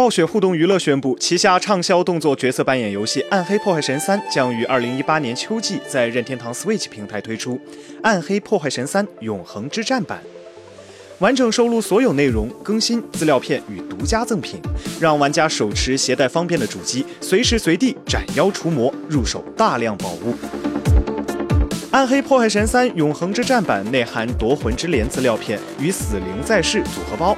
暴雪互动娱乐宣布，旗下畅销动作角色扮演游戏《暗黑破坏神三》将于二零一八年秋季在任天堂 Switch 平台推出《暗黑破坏神三：永恒之战版》，完整收录所有内容、更新资料片与独家赠品，让玩家手持携带方便的主机，随时随地斩妖除魔，入手大量宝物。《暗黑破坏神三：永恒之战版》内含夺魂之镰资料片与死灵在世组合包。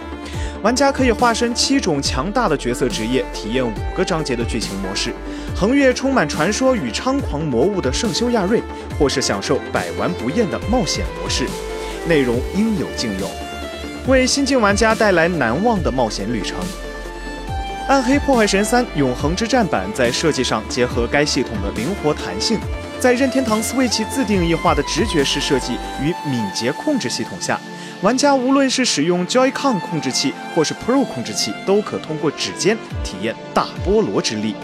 玩家可以化身七种强大的角色职业，体验五个章节的剧情模式，横越充满传说与猖狂魔物的圣修亚瑞，或是享受百玩不厌的冒险模式，内容应有尽有，为新晋玩家带来难忘的冒险旅程。《暗黑破坏神三：永恒之战版》在设计上结合该系统的灵活弹性，在任天堂 Switch 自定义化的直觉式设计与敏捷控制系统下。玩家无论是使用 Joy-Con 控制器或是 Pro 控制器，都可通过指尖体验大菠萝之力。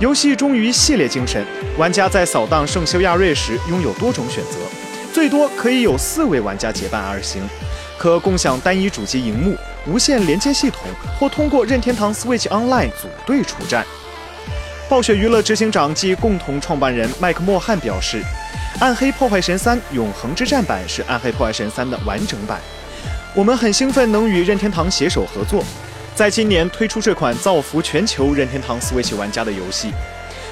游戏忠于系列精神，玩家在扫荡圣修亚瑞时拥有多种选择，最多可以有四位玩家结伴而行，可共享单一主机荧幕、无线连接系统，或通过任天堂 Switch Online 组队出战。暴雪娱乐执行长暨共同创办人麦克莫汉表示。《暗黑破坏神三：永恒之战版》是《暗黑破坏神三》的完整版。我们很兴奋能与任天堂携手合作，在今年推出这款造福全球任天堂 Switch 玩家的游戏。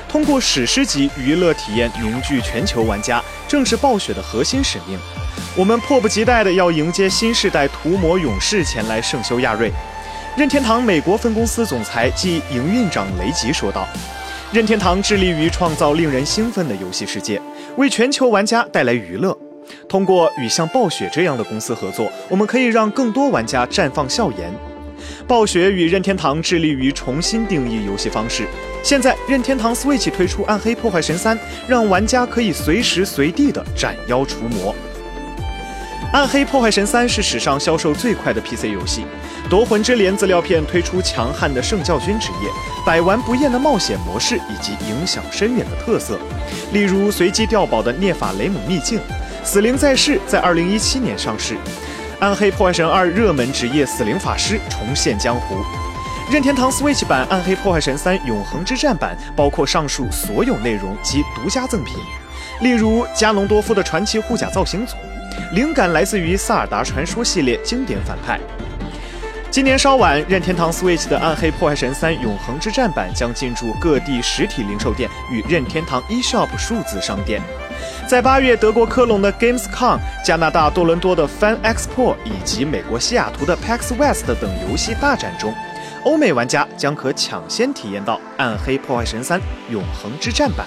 通过史诗级娱乐体验凝聚全球玩家，正是暴雪的核心使命。我们迫不及待地要迎接新时代屠魔勇士前来圣修亚瑞。任天堂美国分公司总裁暨营运长雷吉说道。任天堂致力于创造令人兴奋的游戏世界，为全球玩家带来娱乐。通过与像暴雪这样的公司合作，我们可以让更多玩家绽放笑颜。暴雪与任天堂致力于重新定义游戏方式。现在，任天堂 Switch 推出《暗黑破坏神三》，让玩家可以随时随地的斩妖除魔。《暗黑破坏神三》是史上销售最快的 PC 游戏，《夺魂之镰》资料片推出强悍的圣教军职业、百玩不厌的冒险模式以及影响深远的特色，例如随机掉宝的涅法雷姆秘境，《死灵在世》在2017年上市，《暗黑破坏神二》热门职业死灵法师重现江湖。任天堂 Switch 版《暗黑破坏神三：永恒之战版》包括上述所有内容及独家赠品，例如加农多夫的传奇护甲造型组。灵感来自于《萨尔达传说》系列经典反派。今年稍晚，任天堂 Switch 的《暗黑破坏神三：永恒之战版》将进驻各地实体零售店与任天堂 eShop 数字商店。在八月德国科隆的 Gamescom、加拿大多伦多的 Fan Expo 以及美国西雅图的 PAX West 等游戏大展中，欧美玩家将可抢先体验到《暗黑破坏神三：永恒之战版》。